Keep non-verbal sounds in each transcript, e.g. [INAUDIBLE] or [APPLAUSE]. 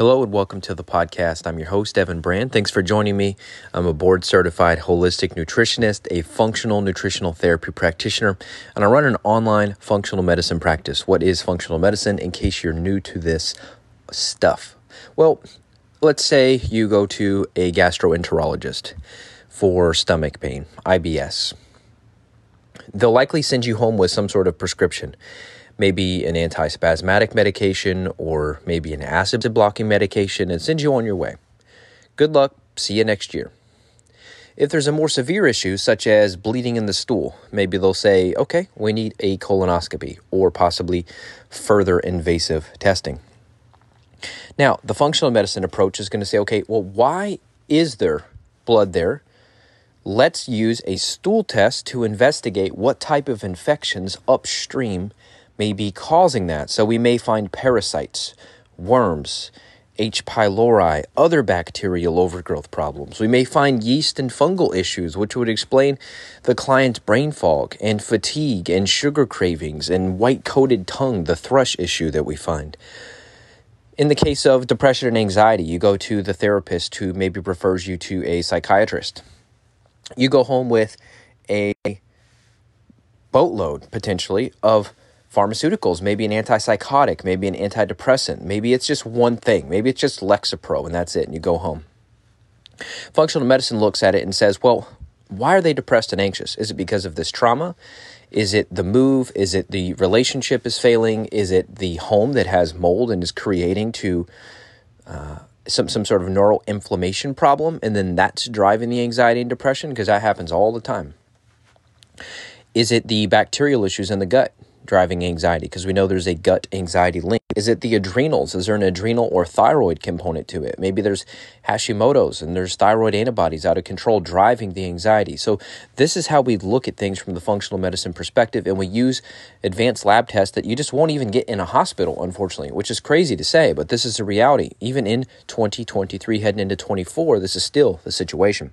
Hello and welcome to the podcast. I'm your host, Evan Brand. Thanks for joining me. I'm a board certified holistic nutritionist, a functional nutritional therapy practitioner, and I run an online functional medicine practice. What is functional medicine in case you're new to this stuff? Well, let's say you go to a gastroenterologist for stomach pain, IBS. They'll likely send you home with some sort of prescription maybe an antispasmodic medication or maybe an acid blocking medication and send you on your way. Good luck. See you next year. If there's a more severe issue, such as bleeding in the stool, maybe they'll say, okay, we need a colonoscopy or possibly further invasive testing. Now, the functional medicine approach is going to say, okay, well, why is there blood there? Let's use a stool test to investigate what type of infections upstream may be causing that. So we may find parasites, worms, H. pylori, other bacterial overgrowth problems. We may find yeast and fungal issues, which would explain the client's brain fog and fatigue and sugar cravings and white coated tongue, the thrush issue that we find. In the case of depression and anxiety, you go to the therapist who maybe refers you to a psychiatrist. You go home with a boatload potentially of pharmaceuticals, maybe an antipsychotic, maybe an antidepressant, maybe it's just one thing, maybe it's just Lexapro and that's it, and you go home. Functional medicine looks at it and says, well, why are they depressed and anxious? Is it because of this trauma? Is it the move? Is it the relationship is failing? Is it the home that has mold and is creating to uh, some some sort of neural inflammation problem, and then that's driving the anxiety and depression? Because that happens all the time. Is it the bacterial issues in the gut? Driving anxiety? Because we know there's a gut anxiety link. Is it the adrenals? Is there an adrenal or thyroid component to it? Maybe there's Hashimoto's and there's thyroid antibodies out of control driving the anxiety. So, this is how we look at things from the functional medicine perspective. And we use advanced lab tests that you just won't even get in a hospital, unfortunately, which is crazy to say, but this is the reality. Even in 2023, heading into 24, this is still the situation.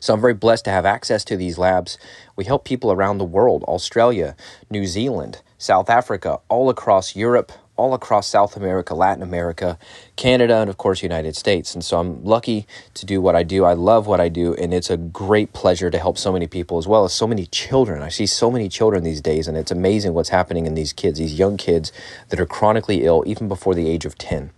So I'm very blessed to have access to these labs. We help people around the world Australia, New Zealand, South Africa, all across Europe, all across South America, Latin America, Canada, and of course, United States. And so I'm lucky to do what I do. I love what I do, and it's a great pleasure to help so many people as well as so many children. I see so many children these days, and it's amazing what's happening in these kids, these young kids that are chronically ill even before the age of 10.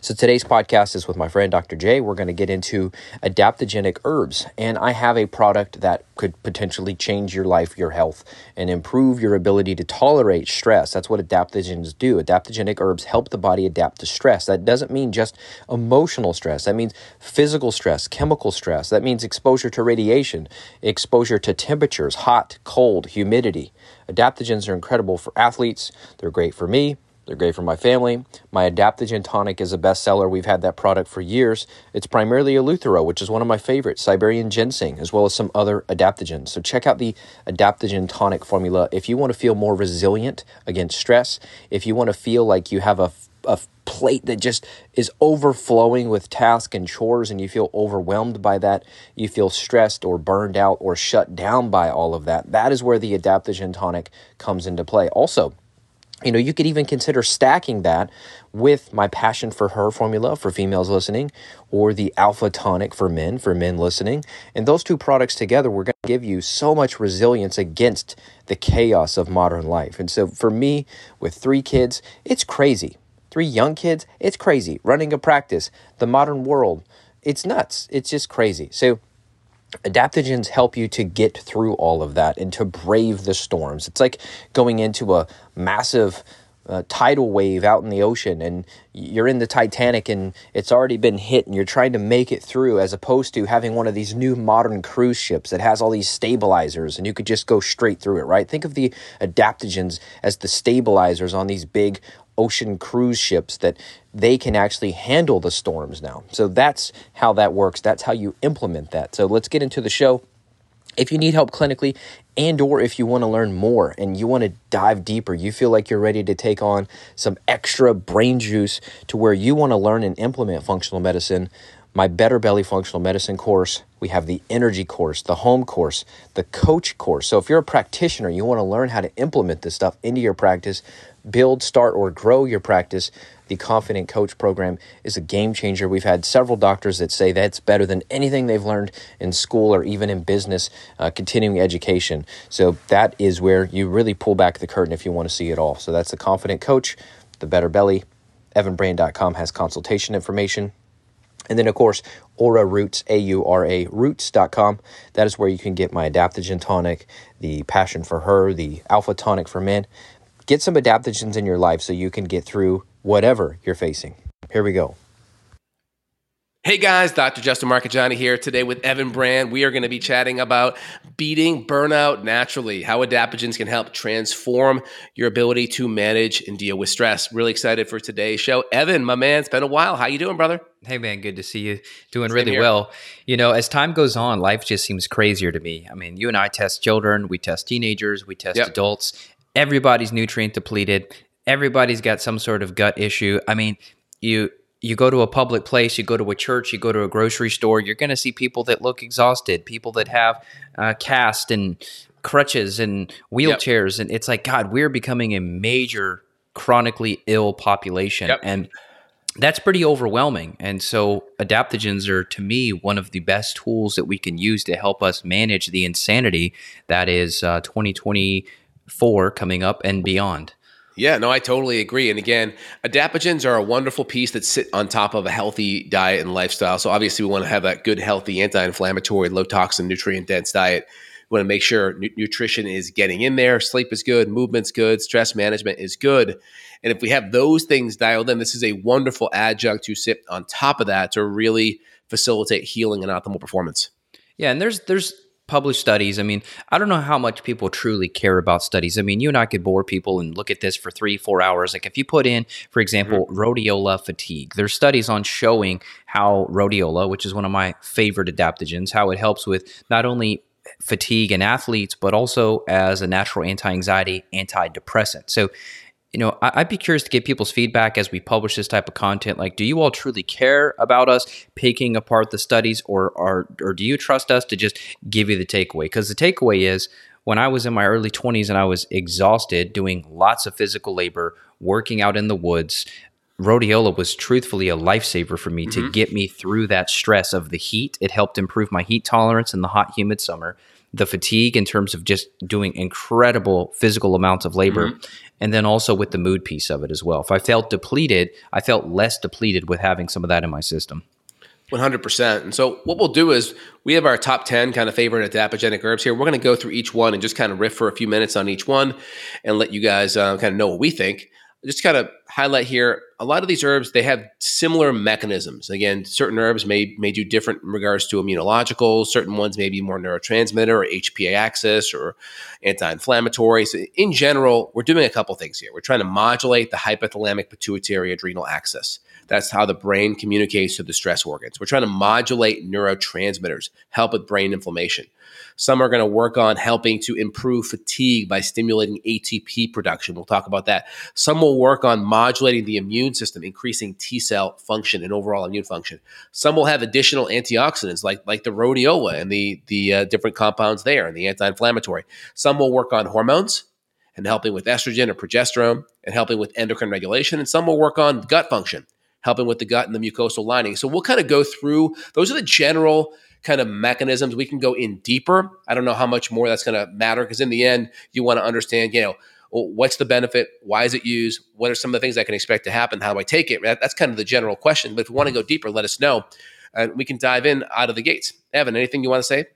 So today's podcast is with my friend Dr. J. We're going to get into adaptogenic herbs, and I have a product that could potentially change your life, your health, and improve your ability to tolerate stress. That's what adaptogens do. Adaptogenic herbs help the body adapt to stress. That doesn't mean just emotional stress. That means physical stress, chemical stress. That means exposure to radiation, exposure to temperatures, hot, cold, humidity. Adaptogens are incredible for athletes. They're great for me. They're great for my family. My Adaptogen Tonic is a bestseller. We've had that product for years. It's primarily Eleuthero, which is one of my favorites, Siberian ginseng, as well as some other adaptogens. So check out the Adaptogen Tonic formula if you want to feel more resilient against stress, if you want to feel like you have a, a plate that just is overflowing with tasks and chores and you feel overwhelmed by that, you feel stressed or burned out or shut down by all of that. That is where the Adaptogen Tonic comes into play. Also, you know, you could even consider stacking that with my passion for her formula for females listening or the alpha tonic for men, for men listening. And those two products together, we're going to give you so much resilience against the chaos of modern life. And so for me, with three kids, it's crazy. Three young kids, it's crazy. Running a practice, the modern world, it's nuts. It's just crazy. So adaptogens help you to get through all of that and to brave the storms. It's like going into a massive uh, tidal wave out in the ocean and you're in the Titanic and it's already been hit and you're trying to make it through as opposed to having one of these new modern cruise ships that has all these stabilizers and you could just go straight through it, right? Think of the adaptogens as the stabilizers on these big ocean cruise ships that they can actually handle the storms now. So that's how that works. That's how you implement that. So let's get into the show. If you need help clinically and or if you want to learn more and you want to dive deeper, you feel like you're ready to take on some extra brain juice to where you want to learn and implement functional medicine, my Better Belly Functional Medicine course, we have the Energy course, the Home course, the Coach course. So if you're a practitioner, you want to learn how to implement this stuff into your practice, build, start, or grow your practice, the Confident Coach program is a game changer. We've had several doctors that say that's better than anything they've learned in school or even in business, uh, continuing education. So that is where you really pull back the curtain if you want to see it all. So that's the Confident Coach, the Better Belly. EvanBrand.com has consultation information. And then, of course, Aura Roots, A U R A Roots.com. That is where you can get my adaptogen tonic, the Passion for Her, the Alpha Tonic for Men. Get some adaptogens in your life so you can get through whatever you're facing. Here we go. Hey guys, Dr. Justin Marchegiani here today with Evan Brand. We are going to be chatting about beating burnout naturally, how adaptogens can help transform your ability to manage and deal with stress. Really excited for today's show. Evan, my man, it's been a while. How you doing, brother? Hey man, good to see you. Doing Same really here. well. You know, as time goes on, life just seems crazier to me. I mean, you and I test children, we test teenagers, we test yep. adults. Everybody's nutrient depleted. Everybody's got some sort of gut issue. I mean, you you go to a public place, you go to a church, you go to a grocery store, you're going to see people that look exhausted, people that have uh, cast and crutches and wheelchairs. Yep. And it's like, God, we're becoming a major chronically ill population. Yep. And that's pretty overwhelming. And so, adaptogens are, to me, one of the best tools that we can use to help us manage the insanity that is uh, 2024 coming up and beyond. Yeah, no, I totally agree. And again, adaptogens are a wonderful piece that sit on top of a healthy diet and lifestyle. So obviously, we want to have that good, healthy, anti-inflammatory, low toxin, nutrient dense diet. We want to make sure nu- nutrition is getting in there, sleep is good, movement's good, stress management is good. And if we have those things dialed in, this is a wonderful adjunct to sit on top of that to really facilitate healing and optimal performance. Yeah, and there's there's published studies. I mean, I don't know how much people truly care about studies. I mean, you and I could bore people and look at this for three, four hours. Like if you put in, for example, mm-hmm. rhodiola fatigue, there's studies on showing how rhodiola, which is one of my favorite adaptogens, how it helps with not only fatigue in athletes, but also as a natural anti-anxiety antidepressant. So you know, I'd be curious to get people's feedback as we publish this type of content. Like, do you all truly care about us picking apart the studies, or or, or do you trust us to just give you the takeaway? Because the takeaway is when I was in my early 20s and I was exhausted doing lots of physical labor, working out in the woods, rhodiola was truthfully a lifesaver for me mm-hmm. to get me through that stress of the heat. It helped improve my heat tolerance in the hot, humid summer the fatigue in terms of just doing incredible physical amounts of labor mm-hmm. and then also with the mood piece of it as well if i felt depleted i felt less depleted with having some of that in my system 100%. And so, what we'll do is we have our top 10 kind of favorite adaptogenic herbs here. We're going to go through each one and just kind of riff for a few minutes on each one and let you guys uh, kind of know what we think just kind of highlight here a lot of these herbs they have similar mechanisms. Again certain herbs may may do different in regards to immunological certain ones may be more neurotransmitter or hpa axis or anti-inflammatory. So in general we're doing a couple things here. We're trying to modulate the hypothalamic pituitary adrenal axis. That's how the brain communicates to the stress organs. We're trying to modulate neurotransmitters help with brain inflammation some are going to work on helping to improve fatigue by stimulating ATP production. We'll talk about that. Some will work on modulating the immune system, increasing T cell function and overall immune function. Some will have additional antioxidants like, like the rhodiola and the, the uh, different compounds there and the anti inflammatory. Some will work on hormones and helping with estrogen or progesterone and helping with endocrine regulation. And some will work on gut function, helping with the gut and the mucosal lining. So we'll kind of go through those are the general kind of mechanisms. We can go in deeper. I don't know how much more that's going to matter because in the end, you want to understand, you know, what's the benefit? Why is it used? What are some of the things I can expect to happen? How do I take it? That's kind of the general question. But if you want to go deeper, let us know. And we can dive in out of the gates. Evan, anything you want to say?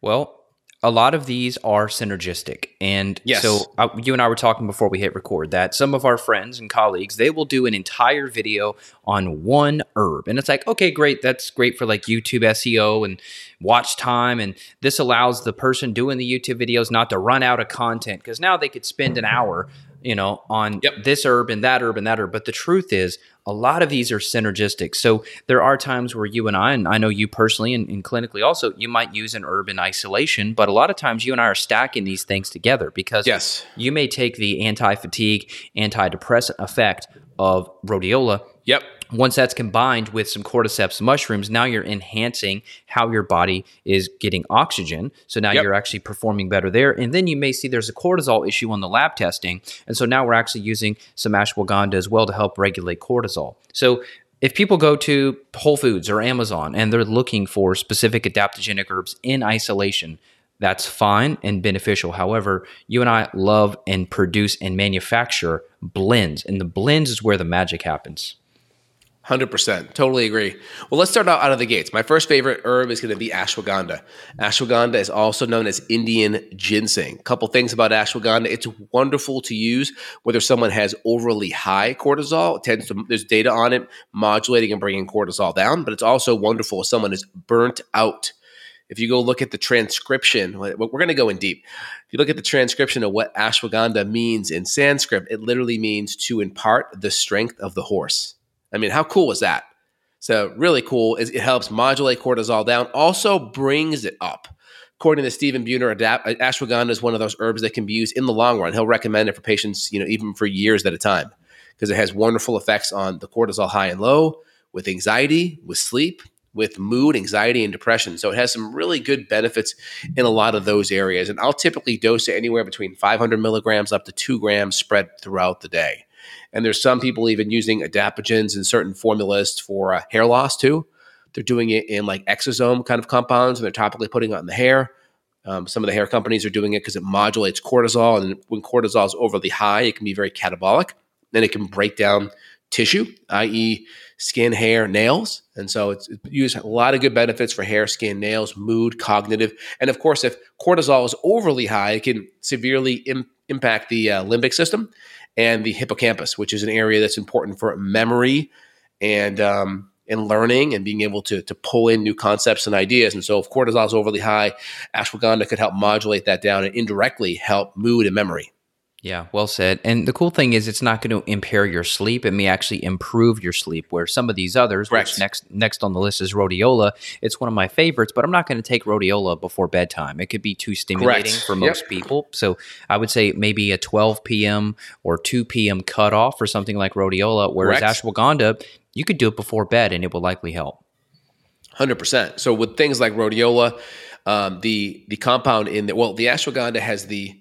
Well, a lot of these are synergistic and yes. so uh, you and i were talking before we hit record that some of our friends and colleagues they will do an entire video on one herb and it's like okay great that's great for like youtube seo and watch time and this allows the person doing the youtube videos not to run out of content because now they could spend an hour you know, on yep. this herb and that herb and that herb. But the truth is, a lot of these are synergistic. So there are times where you and I, and I know you personally and, and, clinically also, you might use an herb in isolation, but a lot of times you and I are stacking these things together because yes. you may take the anti fatigue, antidepressant effect of rhodiola. Yep once that's combined with some cordyceps mushrooms, now you're enhancing how your body is getting oxygen. So now yep. you're actually performing better there. And then you may see there's a cortisol issue on the lab testing. And so now we're actually using some ashwagandha as well to help regulate cortisol. So if people go to Whole Foods or Amazon and they're looking for specific adaptogenic herbs in isolation, that's fine and beneficial. However, you and I love and produce and manufacture blends, and the blends is where the magic happens. 100%. Totally agree. Well, let's start out out of the gates. My first favorite herb is going to be ashwagandha. Ashwagandha is also known as Indian ginseng. Couple things about ashwagandha. It's wonderful to use whether someone has overly high cortisol. It tends to, there's data on it modulating and bringing cortisol down, but it's also wonderful if someone is burnt out. If you go look at the transcription, we're going to go in deep. If you look at the transcription of what ashwagandha means in Sanskrit, it literally means to impart the strength of the horse. I mean, how cool is that? So really cool is it helps modulate cortisol down, also brings it up. According to Stephen Buhner, ashwagandha is one of those herbs that can be used in the long run. He'll recommend it for patients, you know, even for years at a time, because it has wonderful effects on the cortisol high and low, with anxiety, with sleep, with mood, anxiety, and depression. So it has some really good benefits in a lot of those areas. And I'll typically dose it anywhere between 500 milligrams up to two grams spread throughout the day. And there's some people even using adaptogens and certain formulas for uh, hair loss too. They're doing it in like exosome kind of compounds, and they're topically putting it on the hair. Um, some of the hair companies are doing it because it modulates cortisol, and when cortisol is overly high, it can be very catabolic. Then it can break down tissue, i.e., skin, hair, nails. And so it's, used a lot of good benefits for hair, skin, nails, mood, cognitive. And of course, if cortisol is overly high, it can severely Im- impact the uh, limbic system and the hippocampus, which is an area that's important for memory and um, and learning and being able to to pull in new concepts and ideas. And so, if cortisol is overly high, ashwagandha could help modulate that down and indirectly help mood and memory. Yeah, well said. And the cool thing is, it's not going to impair your sleep. It may actually improve your sleep. Where some of these others, Correct. which next next on the list is rhodiola, it's one of my favorites. But I'm not going to take rhodiola before bedtime. It could be too stimulating Correct. for most yep. people. So I would say maybe a 12 p.m. or 2 p.m. cutoff for something like rhodiola. Whereas Correct. ashwagandha, you could do it before bed, and it will likely help. Hundred percent. So with things like rhodiola, um, the the compound in the well, the ashwagandha has the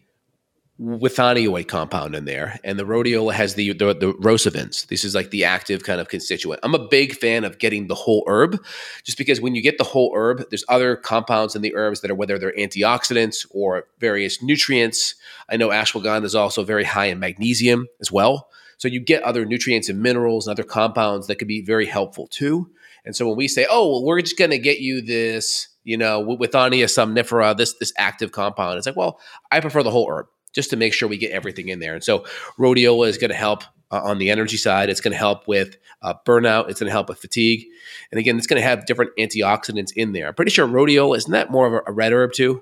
withanolide compound in there, and the rhodiola has the, the the rosavins. This is like the active kind of constituent. I'm a big fan of getting the whole herb, just because when you get the whole herb, there's other compounds in the herbs that are whether they're antioxidants or various nutrients. I know ashwagandha is also very high in magnesium as well, so you get other nutrients and minerals and other compounds that could be very helpful too. And so when we say, oh, well, we're just going to get you this, you know, with Withania somnifera, this this active compound, it's like, well, I prefer the whole herb just to make sure we get everything in there. And so rhodiola is going to help uh, on the energy side. It's going to help with uh, burnout. It's going to help with fatigue. And again, it's going to have different antioxidants in there. I'm pretty sure rhodiola isn't that more of a, a red herb too?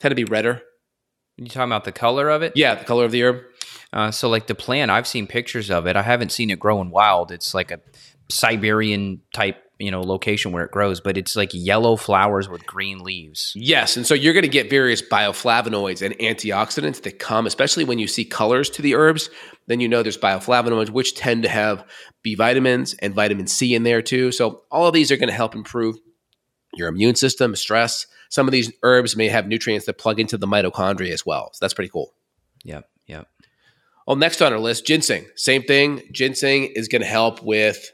Tend to be redder. You talking about the color of it? Yeah, the color of the herb. Uh, so, like the plant, I've seen pictures of it. I haven't seen it growing wild. It's like a Siberian type you know location where it grows but it's like yellow flowers with green leaves. Yes and so you're going to get various bioflavonoids and antioxidants that come especially when you see colors to the herbs then you know there's bioflavonoids which tend to have b vitamins and vitamin c in there too. So all of these are going to help improve your immune system stress. Some of these herbs may have nutrients that plug into the mitochondria as well so that's pretty cool. Yep yep. Well next on our list ginseng. Same thing ginseng is going to help with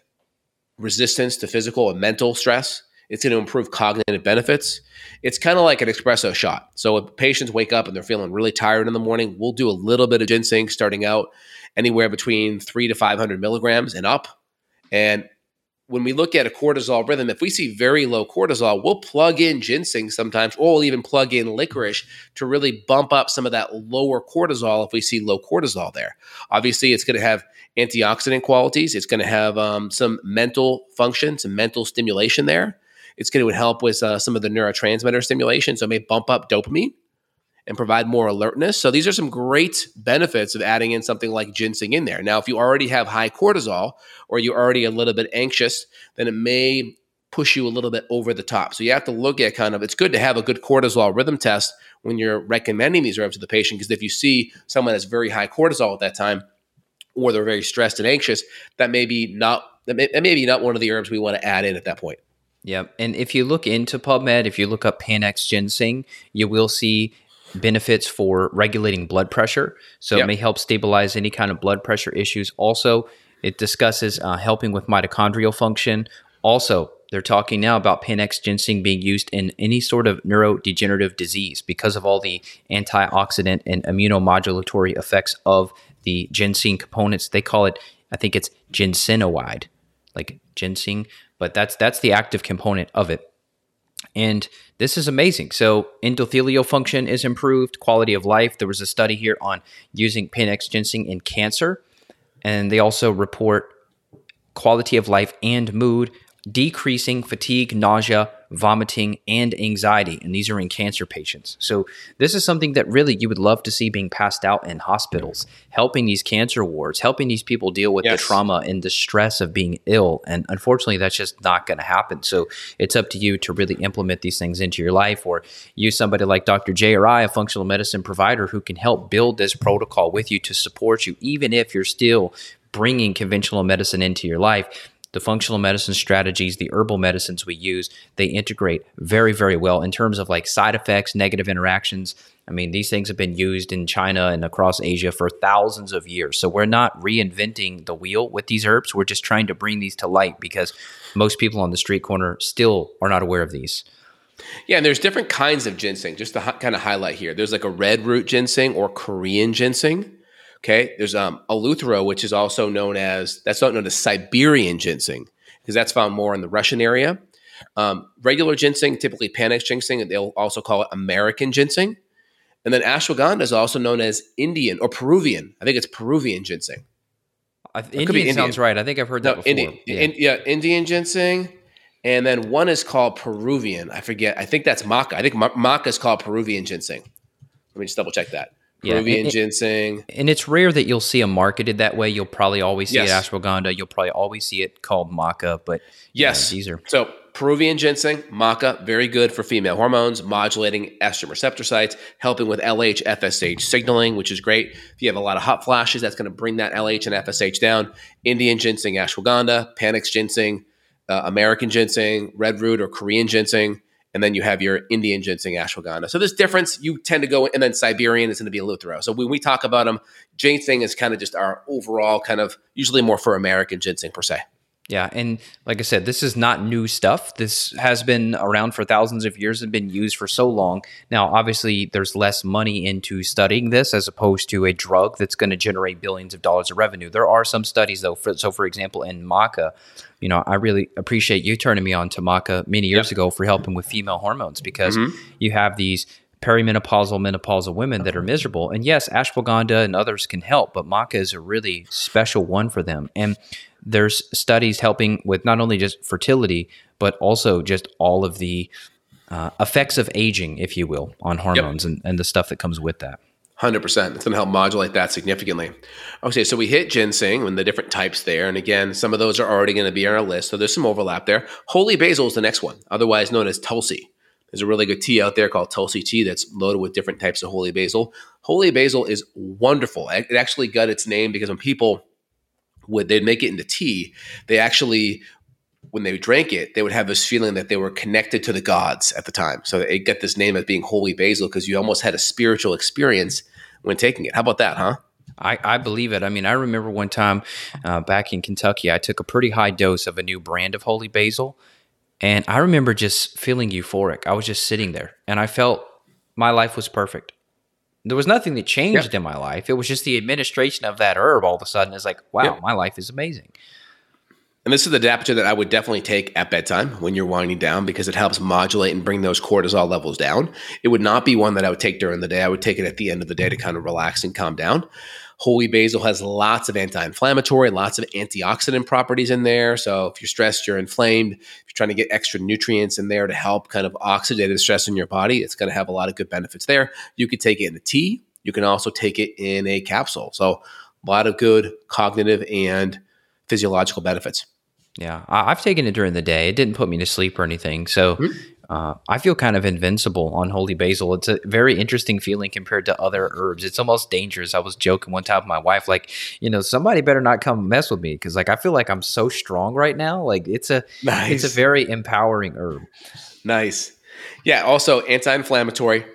resistance to physical and mental stress. It's going to improve cognitive benefits. It's kind of like an espresso shot. So if patients wake up and they're feeling really tired in the morning, we'll do a little bit of ginseng starting out anywhere between three to 500 milligrams and up. And when we look at a cortisol rhythm, if we see very low cortisol, we'll plug in ginseng sometimes, or we'll even plug in licorice to really bump up some of that lower cortisol if we see low cortisol there. Obviously, it's going to have antioxidant qualities. It's going to have um, some mental function, some mental stimulation there. It's going to help with uh, some of the neurotransmitter stimulation. So it may bump up dopamine and provide more alertness. So these are some great benefits of adding in something like ginseng in there. Now, if you already have high cortisol or you're already a little bit anxious, then it may push you a little bit over the top. So you have to look at kind of it's good to have a good cortisol rhythm test when you're recommending these herbs to the patient because if you see someone has very high cortisol at that time, or they're very stressed and anxious, that may be not that may, that may be not one of the herbs we want to add in at that point. Yep. And if you look into PubMed, if you look up Panax ginseng, you will see benefits for regulating blood pressure. So Yep. it may help stabilize any kind of blood pressure issues. Also, it discusses uh, helping with mitochondrial function. Also, they're talking now about Panax ginseng being used in any sort of neurodegenerative disease because of all the antioxidant and immunomodulatory effects of the ginseng components. They call it, I think it's ginsenoide, like ginseng, but that's that's the active component of it. And this is amazing. So endothelial function is improved, quality of life. There was a study here on using Panax ginseng in cancer, and they also report quality of life and mood, decreasing fatigue, nausea, vomiting, and anxiety. And these are in cancer patients. So this is something that really you would love to see being passed out in hospitals, helping these cancer wards, helping these people deal with Yes. the trauma and the stress of being ill. And unfortunately, that's just not going to happen. So it's up to you to really implement these things into your life or use somebody like Dr. J or I, a functional medicine provider who can help build this protocol with you to support you, even if you're still bringing conventional medicine into your life. The functional medicine strategies, the herbal medicines we use, they integrate very, very well in terms of like side effects, negative interactions. I mean, these things have been used in China and across Asia for thousands of years. So we're not reinventing the wheel with these herbs. We're just trying to bring these to light because most people on the street corner still are not aware of these. Yeah, and there's different kinds of ginseng. Just to hi- kind of highlight here, there's like a red root ginseng or Korean ginseng. Okay, there's um Eleuthero, which is also known as that's not known as Siberian ginseng because that's found more in the Russian area. Um, regular ginseng, typically Panax ginseng, and they'll also call it American ginseng. And then ashwagandha is also known as Indian or Peruvian. I think it's Peruvian ginseng. I, could be Indian, Indian. sounds right. I think I've heard that No, before. Indian, Yeah. In- yeah, Indian ginseng. And then one is called Peruvian. I forget. I think that's maca. I think ma- maca is called Peruvian ginseng. Let me just double check that. Yeah, Peruvian it- it- ginseng. and it's rare that you'll see them marketed that way. You'll probably always see Yes. it ashwagandha. You'll probably always see it called maca. But you know, Yes. these are So Peruvian ginseng, maca, very good for female hormones, modulating estrogen receptor sites, helping with LH, FSH signaling, which is great. If you have a lot of hot flashes, that's going to bring that LH and FSH down. Indian ginseng, ashwagandha, Panax ginseng, uh, American ginseng, red root or Korean ginseng, and then you have your Indian ginseng, ashwagandha. So this difference, you tend to go, and then Siberian is going to be Eleuthero. So when we talk about them, ginseng is kind of just our overall kind of usually more for American ginseng per se. Yeah, and like I said, this is not new stuff. This has been around for thousands of years and been used for so long. Now, obviously, there's less money into studying this as opposed to a drug that's going to generate billions of dollars of revenue. There are some studies, though. For, so, for example, in maca, you know, I really appreciate you turning me on to maca many years ago for helping with female hormones because mm-hmm. you have these perimenopausal, menopausal women that are miserable. And yes, ashwagandha and others can help, but maca is a really special one for them. And there's studies helping with not only just fertility, but also just all of the uh, effects of aging, if you will, on hormones and, and the stuff that comes with that. Hundred percent. It's going to help modulate that significantly. Okay, so we hit ginseng and the different types there, and again, some of those are already going to be on our list. So there's some overlap there. Holy basil is the next one, otherwise known as tulsi. There's a really good tea out there called tulsi tea that's loaded with different types of holy basil. Holy basil is wonderful. It actually got its name because when people would they'd make it into tea, they actually when they drank it, they would have this feeling that they were connected to the gods at the time. So it got this name of being holy basil because you almost had a spiritual experience when taking it. How about that, huh? I, I believe it. I mean, I remember one time uh, back in Kentucky, I took a pretty high dose of a new brand of holy basil. And I remember just feeling euphoric. I was just sitting there and I felt my life was perfect. There was nothing that changed in my life. It was just the administration of that herb all of a sudden is like, wow, Yep. my life is amazing. And this is the adaptogen that I would definitely take at bedtime when you're winding down because it helps modulate and bring those cortisol levels down. It would not be one that I would take during the day. I would take it at the end of the day to kind of relax and calm down. Holy basil has lots of anti inflammatory, lots of antioxidant properties in there. So if you're stressed, you're inflamed, if you're trying to get extra nutrients in there to help kind of oxidative stress in your body, it's going to have a lot of good benefits there. You could take it in a tea. You can also take it in a capsule. So a lot of good cognitive and physiological benefits. Yeah, I've taken it during the day. It didn't put me to sleep or anything. So hmm? Uh, I feel kind of invincible on holy basil. It's a very interesting feeling compared to other herbs. It's almost dangerous. I was joking one time with my wife, like, you know, somebody better not come mess with me because, like, I feel like I'm so strong right now. Like, it's a nice. it's a very empowering herb. Nice. Yeah. Also, anti-inflammatory,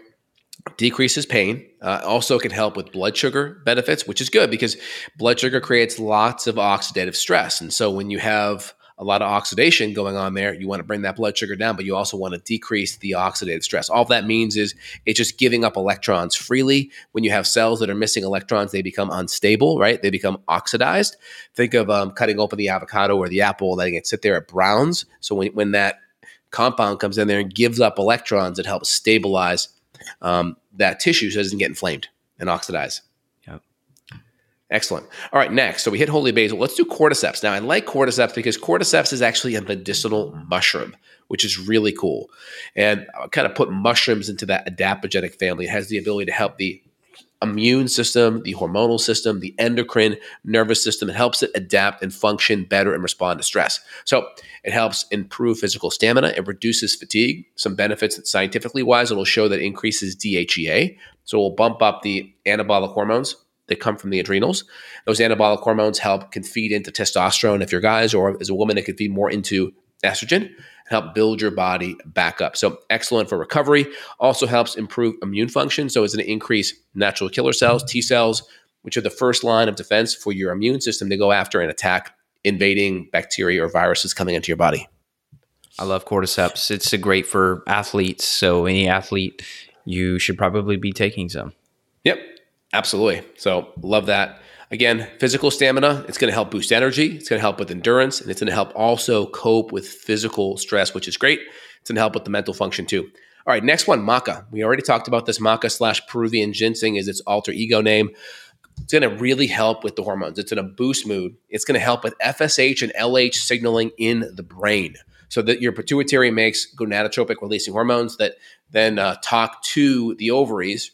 decreases pain. Uh, also, can help with blood sugar benefits, which is good because blood sugar creates lots of oxidative stress, and so when you have a lot of oxidation going on there. You want to bring that blood sugar down, but you also want to decrease the oxidative stress. All that means is it's just giving up electrons freely. When you have cells that are missing electrons, they become unstable, right? They become oxidized. Think of um, cutting open the avocado or the apple, letting it sit there, it browns. So when, when that compound comes in there and gives up electrons, it helps stabilize um, that tissue so it doesn't get inflamed and oxidize. Excellent. All right, next. So we hit holy basil. Let's do cordyceps. Now, I like cordyceps because cordyceps is actually a medicinal mm-hmm. mushroom, which is really cool. And I kind of put mushrooms into that adaptogenic family. It has the ability to help the immune system, the hormonal system, the endocrine nervous system. It helps it adapt and function better and respond to stress. So it helps improve physical stamina. It reduces fatigue. Some benefits scientifically wise, it'll show that it increases DHEA. So it will bump up the anabolic hormones that come from the adrenals. Those anabolic hormones help can feed into testosterone if you're guys, or as a woman, it could feed more into estrogen and help build your body back up. So excellent for recovery. Also helps improve immune function. So it's going to increase natural killer cells, T cells, which are the first line of defense for your immune system to go after and attack invading bacteria or viruses coming into your body. I love cordyceps. It's great for athletes. So any athlete, you should probably be taking some. Yep. Absolutely. So love that. Again, physical stamina, it's going to help boost energy. It's going to help with endurance, and it's going to help also cope with physical stress, which is great. It's going to help with the mental function too. All right, next one, maca. We already talked about this. Maca slash Peruvian ginseng is its alter ego name. It's going to really help with the hormones. It's going to boost mood. It's going to help with FSH and LH signaling in the brain so that your pituitary makes gonadotropic releasing hormones that then uh, talk to the ovaries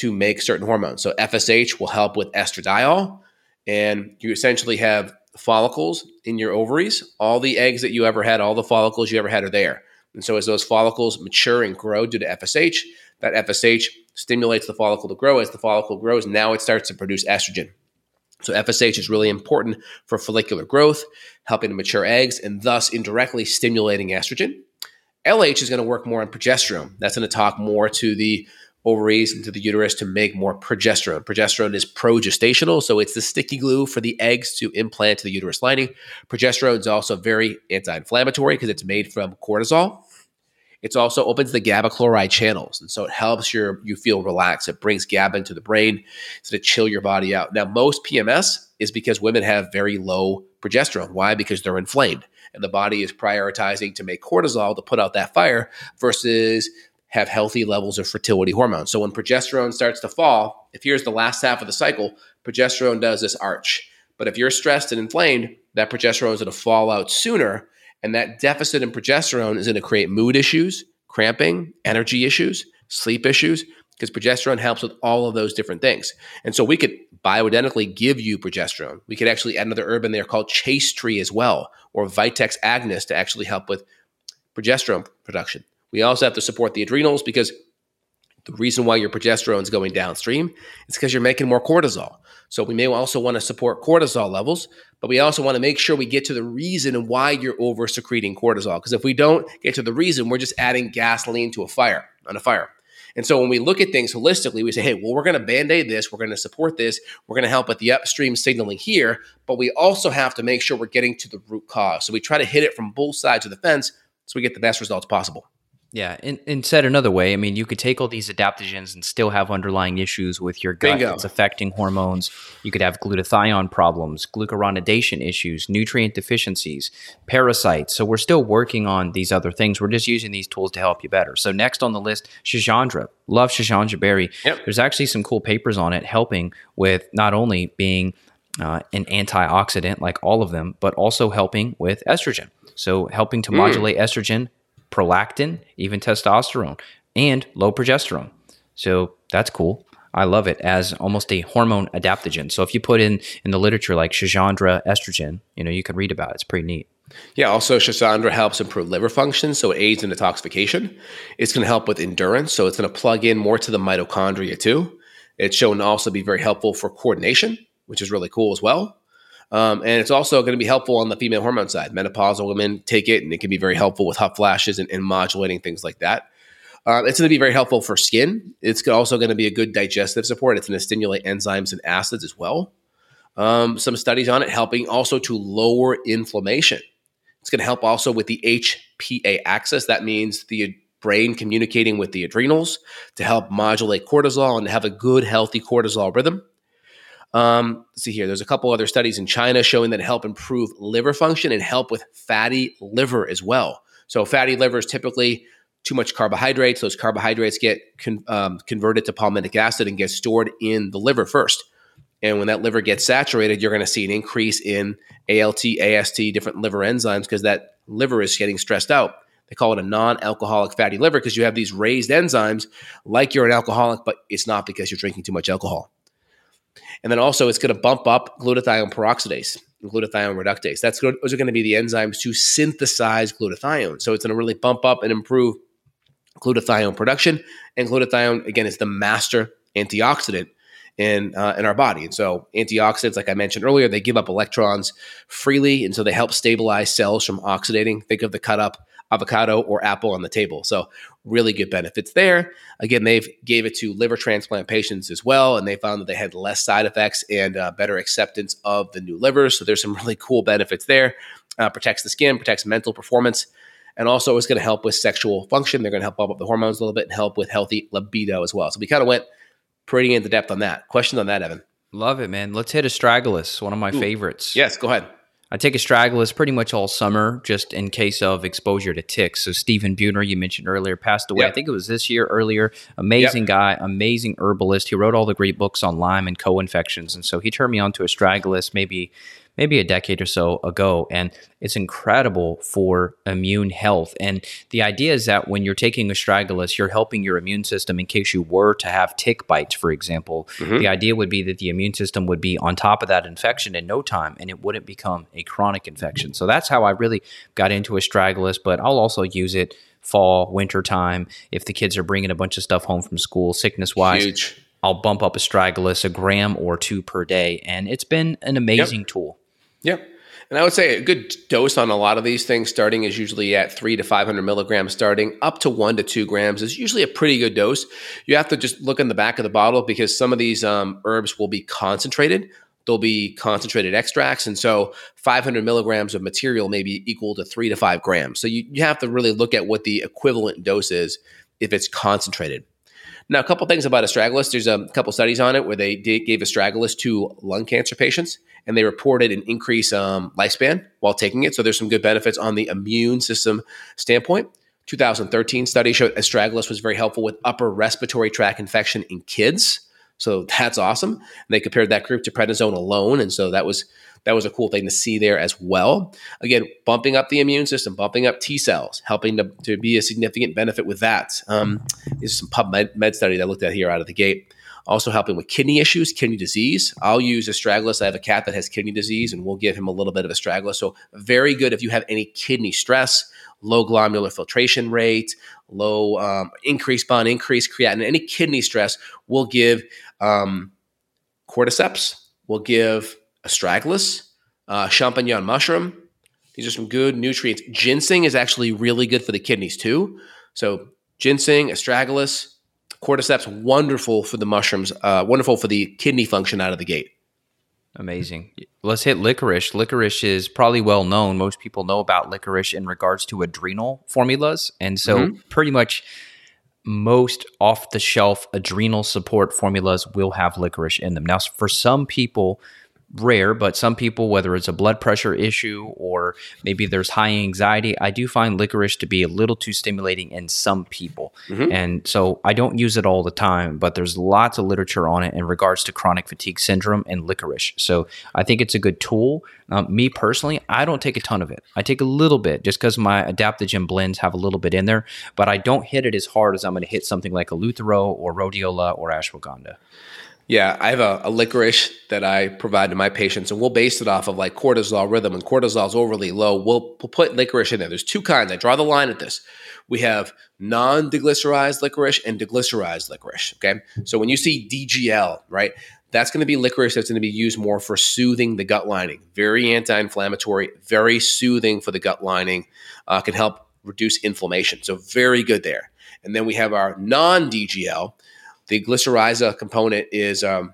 to make certain hormones. So FSH will help with estradiol, and you essentially have follicles in your ovaries. All the eggs that you ever had, all the follicles you ever had are there. And so as those follicles mature and grow due to FSH, that FSH stimulates the follicle to grow. As the follicle grows, now it starts to produce estrogen. So FSH is really important for follicular growth, helping to mature eggs, and thus indirectly stimulating estrogen. LH is going to work more on progesterone. That's going to talk more to the ovaries into the uterus to make more progesterone. Progesterone is progestational, so it's the sticky glue for the eggs to implant to the uterus lining. Progesterone is also very anti-inflammatory because it's made from cortisol. It also opens the GABA chloride channels, and so it helps your you feel relaxed. It brings GABA into the brain so to chill your body out. Now, most PMS is because women have very low progesterone. Why? Because they're inflamed, and the body is prioritizing to make cortisol to put out that fire versus have healthy levels of fertility hormone. So when progesterone starts to fall, if here's the last half of the cycle, progesterone does this arch. But if you're stressed and inflamed, that progesterone is going to fall out sooner. And that deficit in progesterone is going to create mood issues, cramping, energy issues, sleep issues, because progesterone helps with all of those different things. And so we could bioidentically give you progesterone. We could actually add another herb in there called chaste tree as well, or Vitex agnus to actually help with progesterone production. We also have to support the adrenals because the reason why your progesterone is going downstream is because you're making more cortisol. So we may also want to support cortisol levels, but we also want to make sure we get to the reason why you're over secreting cortisol. Because if we don't get to the reason, we're just adding gasoline to a fire on a fire. And so when we look at things holistically, we say, hey, well, we're going to band aid this, we're going to support this, we're going to help with the upstream signaling here, but we also have to make sure we're getting to the root cause. So we try to hit it from both sides of the fence so we get the best results possible. Yeah, and, and said another way, I mean, you could take all these adaptogens and still have underlying issues with your gut. Bingo. It's affecting hormones. You could have glutathione problems, glucuronidation issues, nutrient deficiencies, parasites. So we're still working on these other things. We're just using these tools to help you better. So next on the list, Schisandra. Love Schisandra berry. Yep. There's actually some cool papers on it helping with not only being uh, an antioxidant like all of them, but also helping with estrogen. So helping to mm. modulate estrogen prolactin, even testosterone, and low progesterone. So that's cool. I love it as almost a hormone adaptogen. So if you put in in the literature like Schisandra estrogen, you know, you can read about it. It's pretty neat. Yeah, also Schisandra helps improve liver function, so it aids in detoxification. It's going to help with endurance, so it's going to plug in more to the mitochondria too. It's shown to also be very helpful for coordination, which is really cool as well. Um, and it's also going to be helpful on the female hormone side. Menopausal women take it, and it can be very helpful with hot flashes and, and modulating things like that. Um, it's going to be very helpful for skin. It's also going to be a good digestive support. It's going to stimulate enzymes and acids as well. Um, some studies on it helping also to lower inflammation. It's going to help also with the HPA axis. That means the brain communicating with the adrenals to help modulate cortisol and have a good, healthy cortisol rhythm. Um, let's see here. There's a couple other studies in China showing that help improve liver function and help with fatty liver as well. So, fatty liver is typically too much carbohydrates. Those carbohydrates get con- um, converted to palmitic acid and get stored in the liver first. And when that liver gets saturated, you're going to see an increase in ALT, AST, different liver enzymes because that liver is getting stressed out. They call it a non alcoholic fatty liver because you have these raised enzymes like you're an alcoholic, but it's not because you're drinking too much alcohol. And then also, it's going to bump up glutathione peroxidase glutathione reductase. That's good. Those are going to be the enzymes to synthesize glutathione. So it's going to really bump up and improve glutathione production. And glutathione, again, is the master antioxidant in uh, in our body. And so antioxidants, like I mentioned earlier, they give up electrons freely, and so they help stabilize cells from oxidating. Think of the cut up avocado or apple on the table. So really good benefits there. Again, they've gave it to liver transplant patients as well, and they found that they had less side effects and uh, better acceptance of the new livers. So there's some [LAUGHS] really cool benefits there. Uh, protects the skin, protects mental performance, and also is going to help with sexual function. They're going to help bump up the hormones a little bit and help with healthy libido as well. So we kind of went pretty into depth on that. Questions on that, Evan? Love it, man. Let's hit astragalus, one of my Ooh. favorites. Yes, go ahead. I take astragalus pretty much all summer, just in case of exposure to ticks. So Stephen Buhner, you mentioned earlier, passed away. Yep. I think it was this year earlier. Amazing yep. guy, amazing herbalist. He wrote all the great books on Lyme and co-infections, and so he turned me on to astragalus maybe maybe a decade or so ago. And it's incredible for immune health. And the idea is that when you're taking astragalus, you're helping your immune system in case you were to have tick bites, for example. Mm-hmm. The idea would be that the immune system would be on top of that infection in no time and it wouldn't become a chronic infection. So that's how I really got into astragalus, but I'll also use it fall, winter time if the kids are bringing a bunch of stuff home from school, sickness wise. I'll bump up astragalus a gram or two per day, and it's been an amazing yep. tool. Yep. And I would say a good dose on a lot of these things starting is usually at three to 500 milligrams starting. Up to one to two grams is usually a pretty good dose. You have to just look in the back of the bottle because some of these um, herbs will be concentrated. They'll be concentrated extracts. And so 500 milligrams of material may be equal to three to five grams. So you, you have to really look at what the equivalent dose is if it's concentrated. Now, a couple things about astragalus. There's a couple studies on it where they did, gave astragalus to lung cancer patients, and they reported an increase um, lifespan while taking it. So there's some good benefits on the immune system standpoint. 2013 study showed astragalus was very helpful with upper respiratory tract infection in kids. So that's awesome. And they compared that group to prednisone alone, and so that was that was a cool thing to see there as well. Again, bumping up the immune system, bumping up T cells, helping to, to be a significant benefit with that. Um, this is some PubMed med study that I looked at here out of the gate. Also helping with kidney issues, kidney disease. I'll use astragalus. I have a cat that has kidney disease, and we'll give him a little bit of astragalus. So very good if you have any kidney stress, low glomerular filtration rate, low um, increased BUN, increased creatinine, any kidney stress. We'll give um, cordyceps. We'll give astragalus, uh, champignon mushroom. These are some good nutrients. Ginseng is actually really good for the kidneys too. So ginseng, astragalus, cordyceps, wonderful for the mushrooms, uh, wonderful for the kidney function out of the gate. Amazing. Let's hit licorice. Licorice is probably well known. Most people know about licorice in regards to adrenal formulas. And so, mm-hmm. pretty much most off the shelf adrenal support formulas will have licorice in them. Now, for some people, rare, but some people, whether it's a blood pressure issue or maybe there's high anxiety, I do find licorice to be a little too stimulating in some people. Mm-hmm. And so I don't use it all the time, but there's lots of literature on it in regards to chronic fatigue syndrome and licorice. So I think it's a good tool. Um, me personally, I don't take a ton of it. I take a little bit just because my adaptogen blends have a little bit in there, but I don't hit it as hard as I'm going to hit something like a Eleuthero or rhodiola or ashwagandha. Yeah, I have a, a, licorice that I provide to my patients, and we'll base it off of like cortisol rhythm. And cortisol is overly low, we'll, we'll put licorice in there. There's two kinds. I draw the line at this. We have non deglycerized licorice and deglycerized licorice. Okay. So when you see DGL, right, that's going to be licorice that's going to be used more for soothing the gut lining. Very anti inflammatory, very soothing for the gut lining, uh, can help reduce inflammation. So very good there. And then we have our non DGL the glycyrrhiza component is um,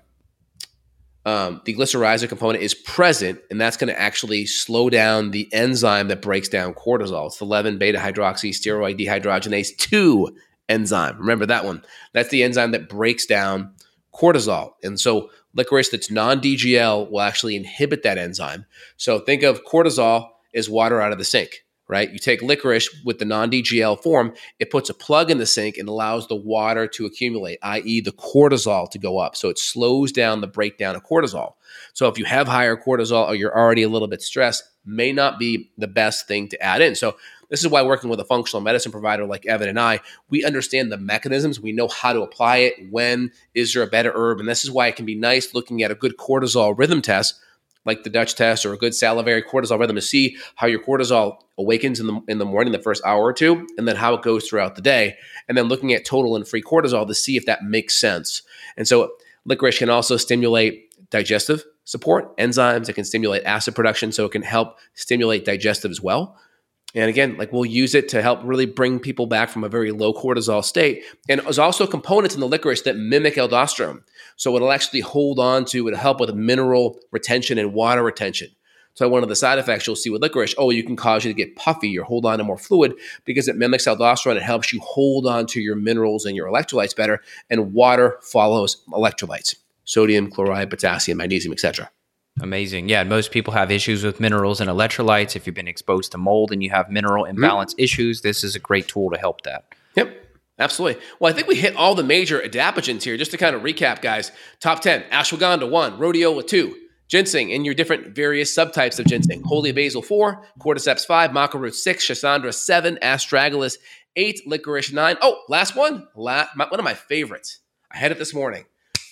um, the glycyrrhiza component is present, and that's going to actually slow down the enzyme that breaks down cortisol. It's the 11 beta hydroxy steroid dehydrogenase 2 enzyme. Remember that one. That's the enzyme that breaks down cortisol. And so licorice that's non DGL will actually inhibit that enzyme. So think of cortisol as water out of the sink right? You take licorice with the non DGL form, it puts a plug in the sink and allows the water to accumulate, i.e., the cortisol to go up. So it slows down the breakdown of cortisol. So if you have higher cortisol or you're already a little bit stressed, may not be the best thing to add in. So this is why working with a functional medicine provider like Evan and I, we understand the mechanisms. We know how to apply it. When is there a better herb? And this is why it can be nice looking at a good cortisol rhythm test like the Dutch test or a good salivary cortisol rhythm to see how your cortisol awakens in the in the morning, the first hour or two, and then how it goes throughout the day, and then looking at total and free cortisol to see if that makes sense. And so licorice can also stimulate digestive support, enzymes. It can stimulate acid production, so it can help stimulate digestive as well. And again, like we'll use it to help really bring people back from a very low cortisol state. And there's also components in the licorice that mimic aldosterone. So it'll actually hold on to, it'll help with mineral retention and water retention. So one of the side effects you'll see with licorice, oh, you can cause you to get puffy or hold on to more fluid because it mimics aldosterone. It helps you hold on to your minerals and your electrolytes better. And water follows electrolytes, sodium, chloride, potassium, magnesium, etc. Amazing. Yeah, most people have issues with minerals and electrolytes. If you've been exposed to mold and you have mineral mm-hmm. imbalance mm-hmm. issues, this is a great tool to help that. Yep. Absolutely. Well, I think we hit all the major adaptogens here. Just to kind of recap, guys top 10 ashwagandha, one, rhodiola, two, ginseng in your different various subtypes of ginseng, holy basil, four, cordyceps, five, maca root, six, schisandra, seven, astragalus, eight, licorice, nine. Oh, last one, la- my, one of my favorites. I had it this morning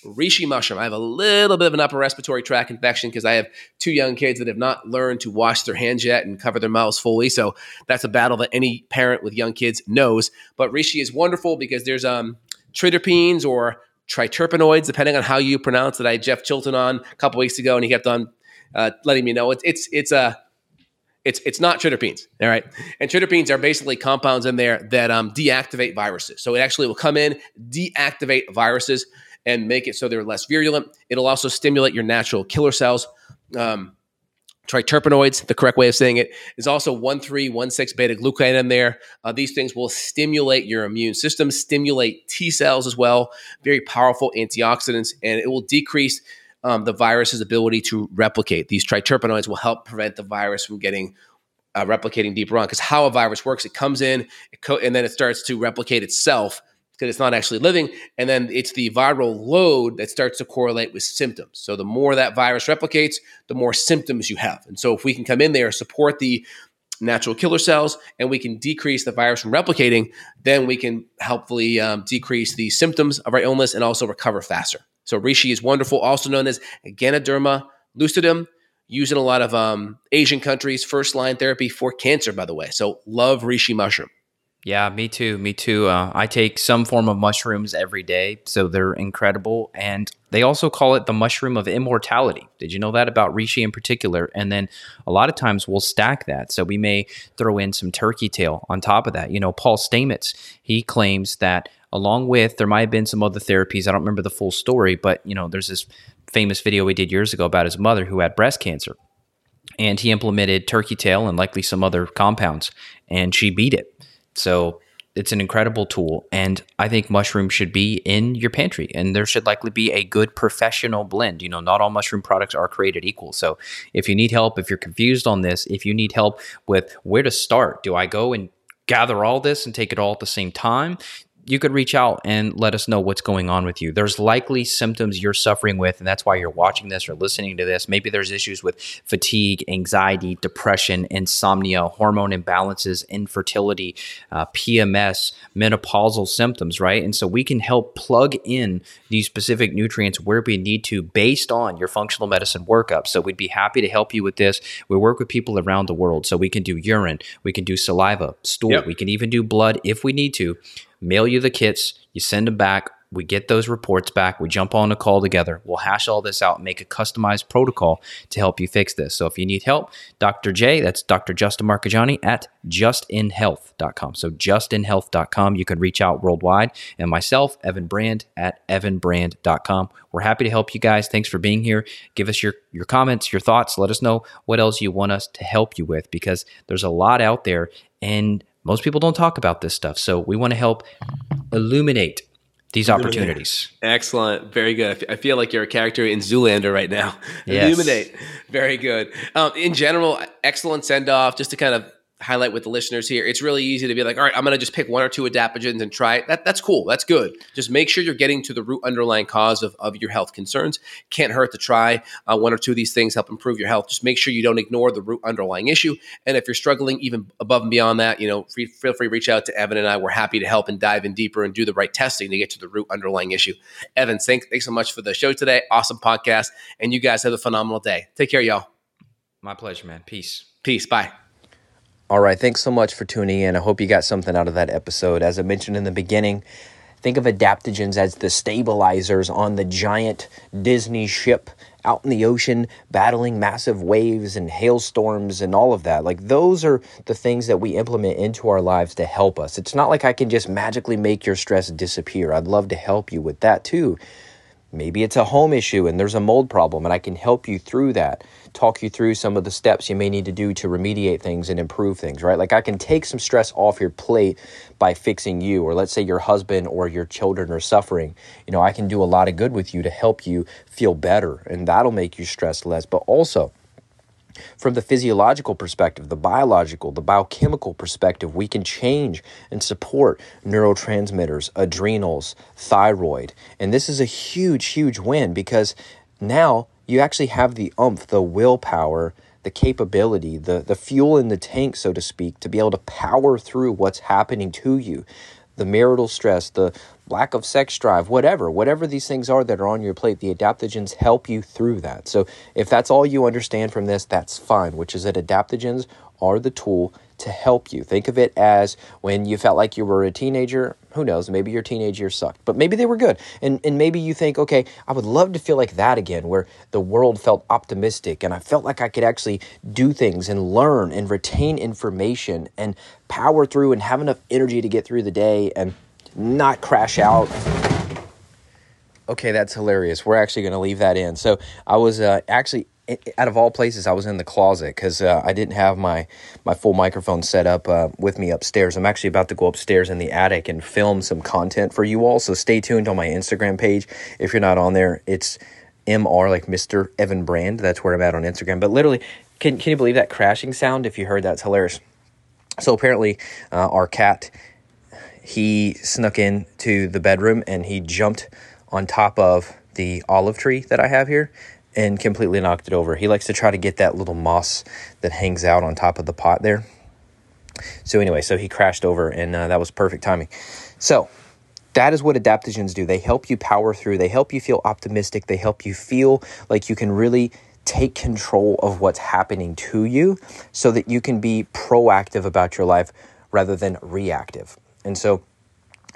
reishi mushroom. I have a little bit of an upper respiratory tract infection because I have two young kids that have not learned to wash their hands yet and cover their mouths fully. So that's a battle that any parent with young kids knows. But reishi is wonderful because there's um, triterpenes or triterpenoids, depending on how you pronounce it. I had Jeff Chilton on a couple weeks ago, and he kept on uh, letting me know it's it's it's a uh, it's it's not triterpenes, all right. And triterpenes are basically compounds in there that um, deactivate viruses. So it actually will come in, deactivate viruses and make it so they're less virulent. It'll also stimulate your natural killer cells. Um, triterpenoids, the correct way of saying it, is also 1316 beta glucan in there. Uh, these things will stimulate your immune system, stimulate T cells as well. Very powerful antioxidants, and it will decrease um, the virus's ability to replicate. These triterpenoids will help prevent the virus from getting uh, replicating deeper on. Because how a virus works, it comes in, it co- and then it starts to replicate itself because it's not actually living. And then it's the viral load that starts to correlate with symptoms. So the more that virus replicates, the more symptoms you have. And so if we can come in there, support the natural killer cells, and we can decrease the virus from replicating, then we can helpfully um, decrease the symptoms of our illness and also recover faster. So reishi is wonderful, also known as Ganoderma lucidum, used in a lot of um, Asian countries, first line therapy for cancer, by the way. So love reishi mushroom. Yeah, me too. Me too. Uh, I take some form of mushrooms every day, so they're incredible. And they also call it the mushroom of immortality. Did you know that about reishi in particular? And then a lot of times we'll stack that. So we may throw in some turkey tail on top of that. You know, Paul Stamets, he claims that along with, there might have been some other therapies. I don't remember the full story, but, you know, there's this famous video we did years ago about his mother who had breast cancer. And he implemented turkey tail and likely some other compounds, and she beat it so it's an incredible tool. And I think mushrooms should be in your pantry and there should likely be a good professional blend. You know, not all mushroom products are created equal. So if you need help, if you're confused on this, if you need help with where to start, do I go and gather all this and take it all at the same time? You could reach out and let us know what's going on with you. There's likely symptoms you're suffering with, and that's why you're watching this or listening to this. Maybe there's issues with fatigue, anxiety, depression, insomnia, hormone imbalances, infertility, uh, PMS, menopausal symptoms, right? And so we can help plug in these specific nutrients where we need to based on your functional medicine workup. So we'd be happy to help you with this. We work with people around the world. So we can do urine, we can do saliva, stool, yep. we can even do blood if we need to mail you the kits, you send them back. We get those reports back. We jump on a call together. We'll hash all this out make a customized protocol to help you fix this. So if you need help, Dr. J, that's Dr. Justin Marchegiani at justinhealth.com. So justinhealth.com. You can reach out worldwide. And myself, Evan Brand at evanbrand.com. We're happy to help you guys. Thanks for being here. Give us your, your comments, your thoughts. Let us know what else you want us to help you with because there's a lot out there. And most people don't talk about this stuff. So we want to help illuminate these opportunities. Excellent. Very good. I feel like you're a character in Zoolander right now. Yes. Illuminate. Very good. Um, in general, excellent send off. Just to kind of highlight with the listeners here, it's really easy to be like, all right, I'm going to just pick one or two adaptogens and try it. That, that's cool. That's good. Just make sure you're getting to the root underlying cause of, of your health concerns. Can't hurt to try uh, one or two of these things, help improve your health. Just make sure you don't ignore the root underlying issue. And if you're struggling even above and beyond that, you know, free, feel free to reach out to Evan and I. We're happy to help and dive in deeper and do the right testing to get to the root underlying issue. Evan, thanks, thanks so much for the show today. Awesome podcast. And you guys have a phenomenal day. Take care, y'all. My pleasure, man. Peace. Peace. Bye. All right. Thanks so much for tuning in. I hope you got something out of that episode. As I mentioned in the beginning, think of adaptogens as the stabilizers on the giant Disney ship out in the ocean battling massive waves and hailstorms and all of that. Like, those are the things that we implement into our lives to help us. It's not like I can just magically make your stress disappear. I'd love to help you with that too. Maybe it's a home issue and there's a mold problem, and I can help you through that talk you through some of the steps you may need to do to remediate things and improve things, right? Like I can take some stress off your plate by fixing you, or let's say your husband or your children are suffering. You know, I can do a lot of good with you to help you feel better, and that'll make you stress less. But also, from the physiological perspective, the biological, the biochemical perspective, we can change and support neurotransmitters, adrenals, thyroid. And this is a huge, huge win because now you actually have the umph, the willpower, the capability, the, the fuel in the tank, so to speak, to be able to power through what's happening to you. The marital stress, the lack of sex drive, whatever, whatever these things are that are on your plate, the adaptogens help you through that. So if that's all you understand from this, that's fine, which is that adaptogens are the tool to help you. Think of it as when you felt like you were a teenager. Who knows? Maybe your teenage years sucked, but maybe they were good. And, and maybe you think, okay, I would love to feel like that again, where the world felt optimistic and I felt like I could actually do things and learn and retain information and power through and have enough energy to get through the day and not crash out. Okay, that's hilarious. We're actually going to leave that in. So I was uh, actually out of all places, I was in the closet because uh, I didn't have my my full microphone set up uh, with me upstairs. I'm actually about to go upstairs in the attic and film some content for you all. So stay tuned on my Instagram page. If you're not on there, it's Mr. like Mr. Evan Brand. That's where I'm at on Instagram. But literally, can can you believe that crashing sound? If you heard that, it's hilarious. So apparently, uh, our cat he snuck in to the bedroom and he jumped on top of the olive tree that I have here and completely knocked it over. He likes to try to get that little moss that hangs out on top of the pot there. So, anyway, so he crashed over, and uh, that was perfect timing. So, that is what adaptogens do. They help you power through, they help you feel optimistic, they help you feel like you can really take control of what's happening to you so that you can be proactive about your life rather than reactive. And so,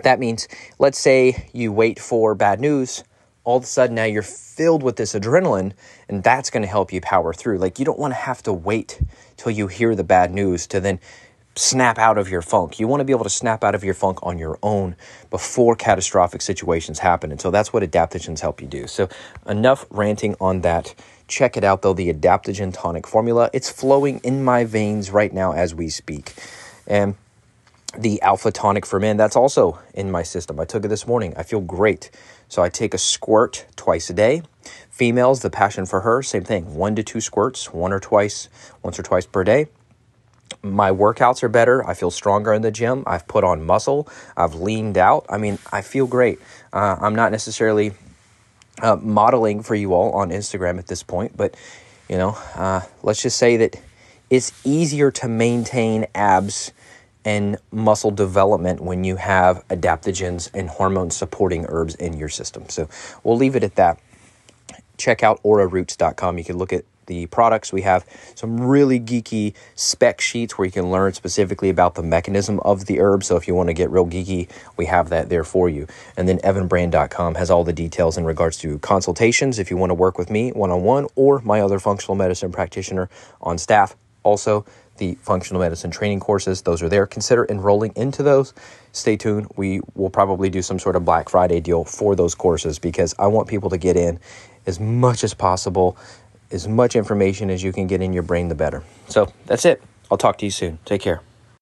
that means, let's say you wait for bad news all of a sudden now you're filled with this adrenaline and that's going to help you power through. Like you don't want to have to wait till you hear the bad news to then snap out of your funk. You want to be able to snap out of your funk on your own before catastrophic situations happen. And so that's what adaptogens help you do. So enough ranting on that. Check it out though, the adaptogen tonic formula. It's flowing in my veins right now as we speak. And the alpha tonic for men, that's also in my system. I took it this morning. I feel great. So I take a squirt twice a day. Females, the passion for her, same thing. One to two squirts, one or twice, once or twice per day. my workouts are better. I feel stronger in the gym. I've put on muscle. I've leaned out. I mean, I feel great. Uh, I'm not necessarily uh, modeling for you all on Instagram at this point, but you know, uh, let's just say that it's easier to maintain abs and muscle development when you have adaptogens and hormone supporting herbs in your system. So we'll leave it at that. Check out auraroots.com. You can look at the products. We have some really geeky spec sheets where you can learn specifically about the mechanism of the herb. So if you want to get real geeky, we have that there for you. And then evanbrand.com has all the details in regards to consultations if you want to work with me one on one or my other functional medicine practitioner on staff. Also, the functional medicine training courses, those are there. Consider enrolling into those. Stay tuned. We will probably do some sort of Black Friday deal for those courses because I want people to get in as much as possible as much information as you can get in your brain, the better. So that's it. I'll talk to you soon. Take care.